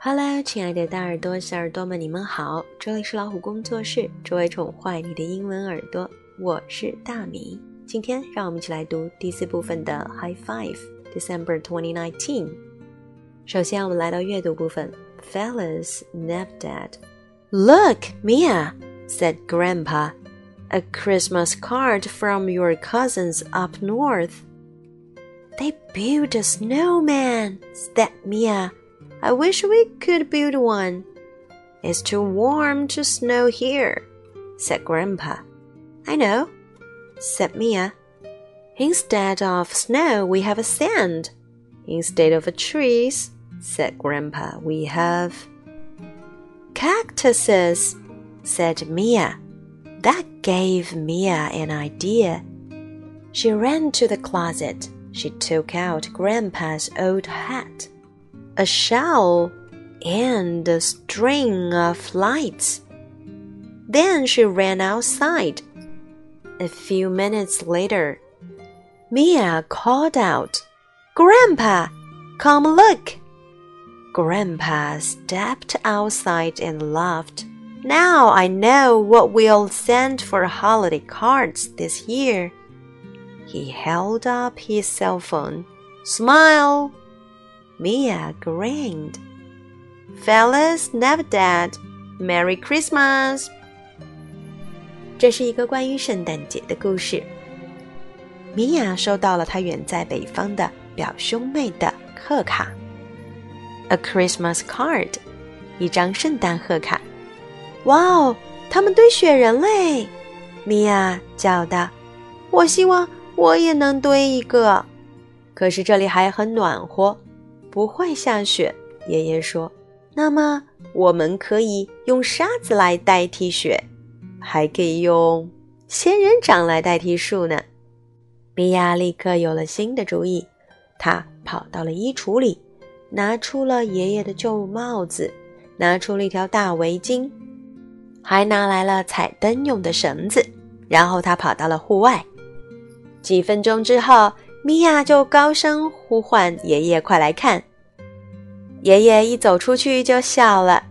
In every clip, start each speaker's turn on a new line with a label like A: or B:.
A: Hello，亲爱的大耳朵、小耳朵们，你们好！这里是老虎工作室，只为宠坏你的英文耳朵。我是大米。今天让我们一起来读第四部分的 High Five December 2019。首先，我们来到阅读部分。Fellas napped at. Look, Mia, said Grandpa. A Christmas card from your cousins up north. They built a snowman, said Mia. I wish we could build one. It's too warm to snow here, said Grandpa. I know, said Mia. Instead of snow, we have sand. Instead of trees, said Grandpa, we have cactuses, said Mia. That gave Mia an idea. She ran to the closet. She took out Grandpa's old hat a shell, and a string of lights. Then she ran outside. A few minutes later, Mia called out, Grandpa, come look. Grandpa stepped outside and laughed. Now I know what we'll send for holiday cards this year. He held up his cell phone. Smile, Mia grinned. Fellas never dead. Merry Christmas. 这是一个关于圣诞节的故事。米娅收到了她远在北方的表兄妹的贺卡，a Christmas card，一张圣诞贺卡。哇哦，他们堆雪人嘞！米娅叫道：“我希望我也能堆一个。”可是这里还很暖和。不会下雪，爷爷说。那么我们可以用沙子来代替雪，还可以用仙人掌来代替树呢。米娅立刻有了新的主意，她跑到了衣橱里，拿出了爷爷的旧帽子，拿出了一条大围巾，还拿来了彩灯用的绳子。然后她跑到了户外。几分钟之后。米娅就高声呼唤爷爷：“快来看！”爷爷一走出去就笑了。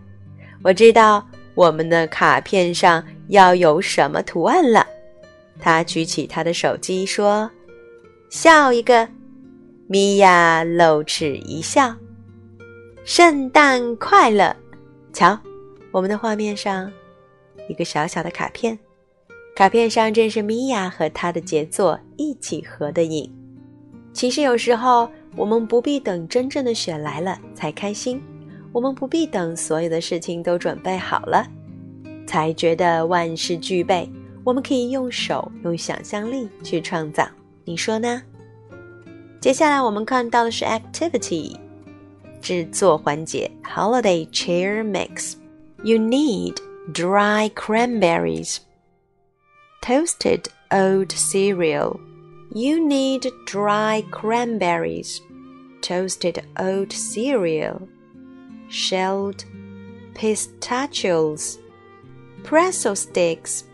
A: 我知道我们的卡片上要有什么图案了。他举起他的手机说：“笑一个。”米娅露齿一笑：“圣诞快乐！”瞧，我们的画面上一个小小的卡片，卡片上正是米娅和她的杰作一起合的影。其实有时候，我们不必等真正的雪来了才开心，我们不必等所有的事情都准备好了，才觉得万事俱备。我们可以用手、用想象力去创造，你说呢？接下来我们看到的是 activity 制作环节，holiday cheer mix。You need dry cranberries, toasted old cereal. You need dry cranberries, toasted oat cereal, shelled pistachios, pretzel sticks,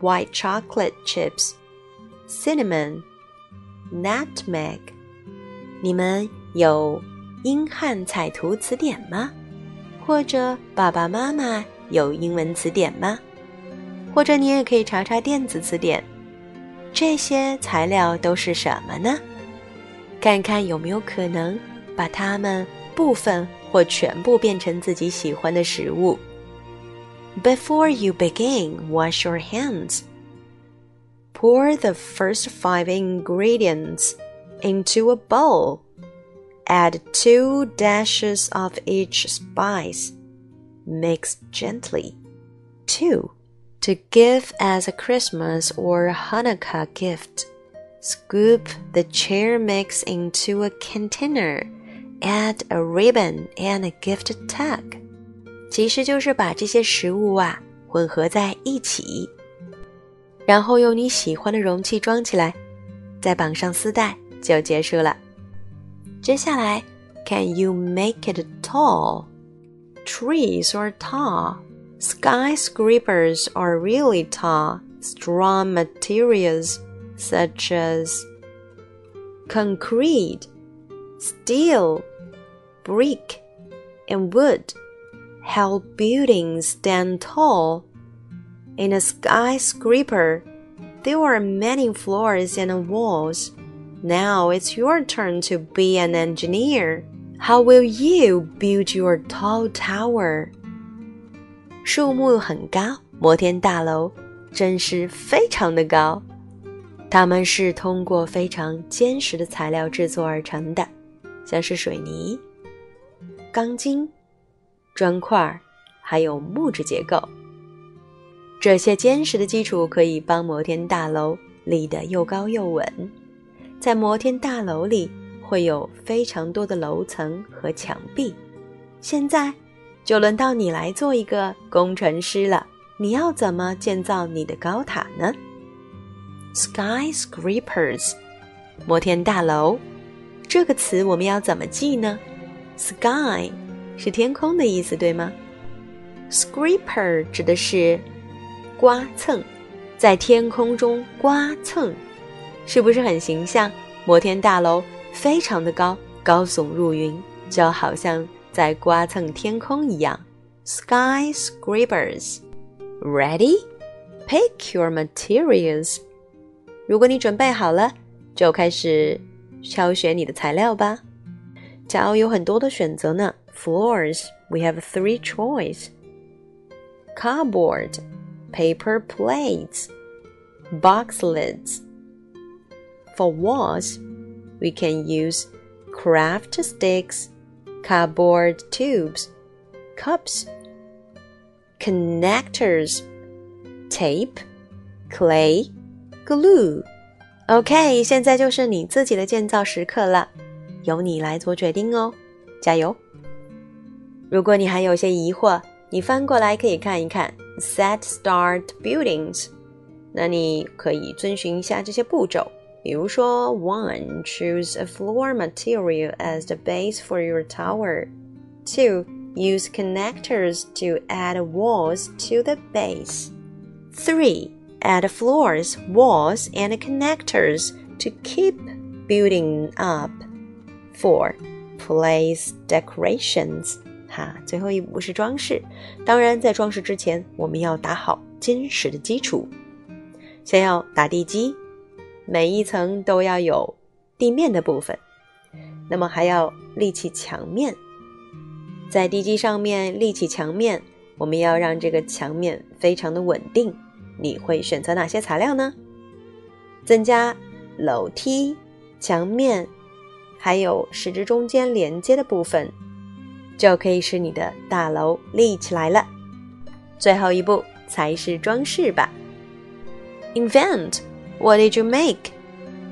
A: white chocolate chips, cinnamon, nutmeg。你们有英汉彩图词典吗？或者爸爸妈妈有英文词典吗？或者你也可以查查电子词典。 这些材料都是什么呢？看看有没有可能把它们部分或全部变成自己喜欢的食物。Before you begin, wash your hands. Pour the first five ingredients into a bowl. Add two dashes of each spice. Mix gently. 2 to give as a Christmas or Hanukkah gift. Scoop the cheer mix into a container, add a ribbon and a gift tag. 其实就是把这些食物啊混合在一起，然后用你喜欢的容器装起来，再绑上丝带就结束了。接下来，Can you make it tall? Trees are tall. Skyscrapers are really tall, strong materials such as concrete, steel, brick, and wood help buildings stand tall. In a skyscraper, there are many floors and walls. Now it's your turn to be an engineer. How will you build your tall tower? 树木很高，摩天大楼真是非常的高。它们是通过非常坚实的材料制作而成的，像是水泥、钢筋、砖块，还有木质结构。这些坚实的基础可以帮摩天大楼立得又高又稳。在摩天大楼里会有非常多的楼层和墙壁。现在就轮到你来做一个工程师了。你要怎么建造你的高塔呢？Skyscrapers，摩天大楼。这个词我们要怎么记呢？Sky 是天空的意思，对吗？Scraper 指的是刮蹭，在天空中刮蹭。是不是很形象？摩天大楼非常的高，高耸入云，就好像在刮蹭天空一样。Skyscrapers。Ready? Pick your materials. 如果你准备好了，就开始挑选你的材料吧。假如有很多的选择呢？Floors, we have three choice. Cardboard, paper plates, box lids. For walls, we can use craft sticks, Cardboard tubes, cups, connectors, tape, clay, glue. OK，现在就是你自己的建造时刻了，由你来做决定哦，加油！如果你还有些疑惑，你翻过来可以看一看 Set Start Buildings，那你可以遵循一下这些步骤。比如说，one choose a floor material as the base for your tower. Two use connectors to add walls to the base. Three add floors, walls, and connectors to keep building up. Four place decorations. 哈，最后一步是装饰。当然，在装饰之前，我们要打好坚实的基础。先要打地基。 每一层都要有地面的部分，那么还要立起墙面，在地基上面立起墙面，我们要让这个墙面非常的稳定。你会选择哪些材料呢？增加楼梯、墙面，还有使之中间连接的部分，就可以使你的大楼立起来了。最后一步才是装饰吧，invent。What did you make？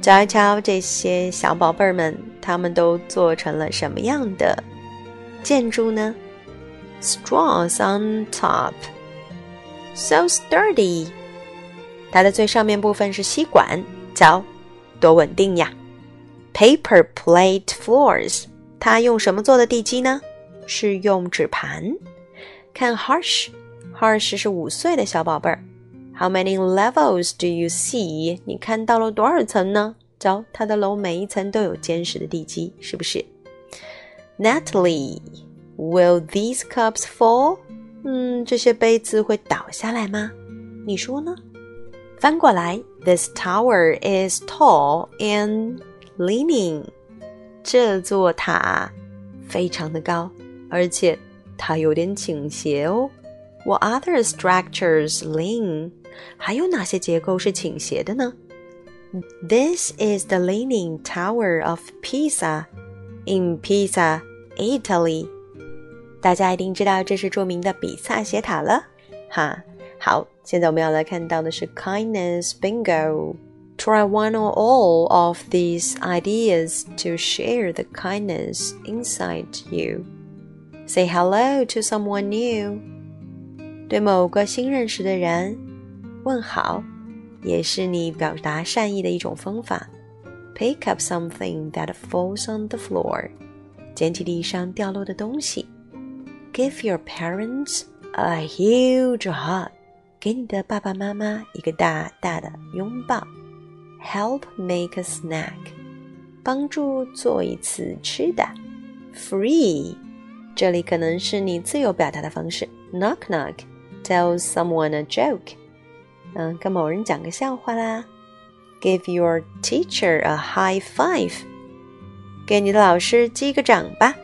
A: 瞧一瞧这些小宝贝儿们，他们都做成了什么样的建筑呢？Straws on top, so sturdy。它的最上面部分是吸管，瞧，多稳定呀！Paper plate floors，它用什么做的地基呢？是用纸盘。看 Harsh，Harsh 是五岁的小宝贝儿。How many levels do you see？你看到了多少层呢？瞧，它的楼每一层都有坚实的地基，是不是？Natalie，will these cups fall？嗯，这些杯子会倒下来吗？你说呢？翻过来，This tower is tall and leaning。这座塔非常的高，而且它有点倾斜哦。 What other structures lean？还有哪些结构是倾斜的呢？This is the Leaning Tower of Pisa in Pisa, Italy。大家一定知道这是着名的比萨斜塔了，哈。好，现在我们要来看到的是 Kindness Bingo。Try one or all of these ideas to share the kindness inside you. Say hello to someone new. 对某个新认识的人问好，也是你表达善意的一种方法。Pick up something that falls on the floor，捡起地上掉落的东西。Give your parents a huge hug，给你的爸爸妈妈一个大大的拥抱。Help make a snack，帮助做一次吃的。Free，这里可能是你自由表达的方式。Knock knock, tell someone a joke. 嗯，跟某人讲个笑话啦。Give your teacher a high five. 给你的老师击个掌吧。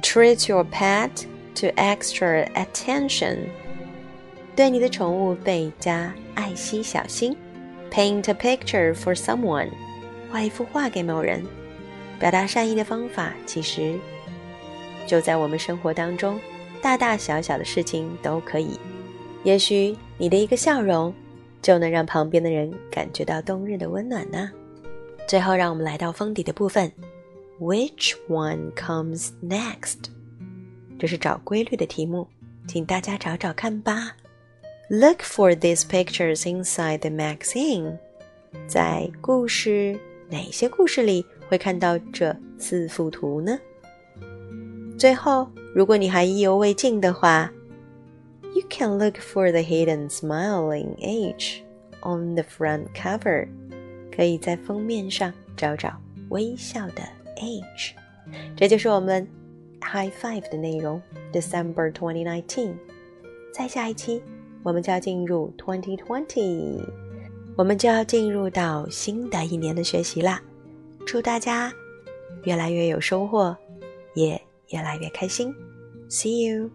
A: Treat your pet to extra attention. 对你的宠物倍加爱惜小心。Paint a picture for someone. 画一幅画给某人。表达善意的方法其实就在我们生活当中，大大小小的事情都可以。 也许你的一个笑容，就能让旁边的人感觉到冬日的温暖呢。最后，让我们来到封底的部分。Which one comes next？这是找规律的题目，请大家找找看吧。Look for these pictures inside the magazine。在故事哪些故事里会看到这四幅图呢？最后，如果你还意犹未尽的话，You can look for the hidden smiling age on the front cover，可以在封面上找找微笑的 age。这就是我们 High Five 的内容，December 2019。在下一期，我们就要进入2020，我们就要进入到新的一年的学习啦。祝大家越来越有收获，也。越来越开心。See you.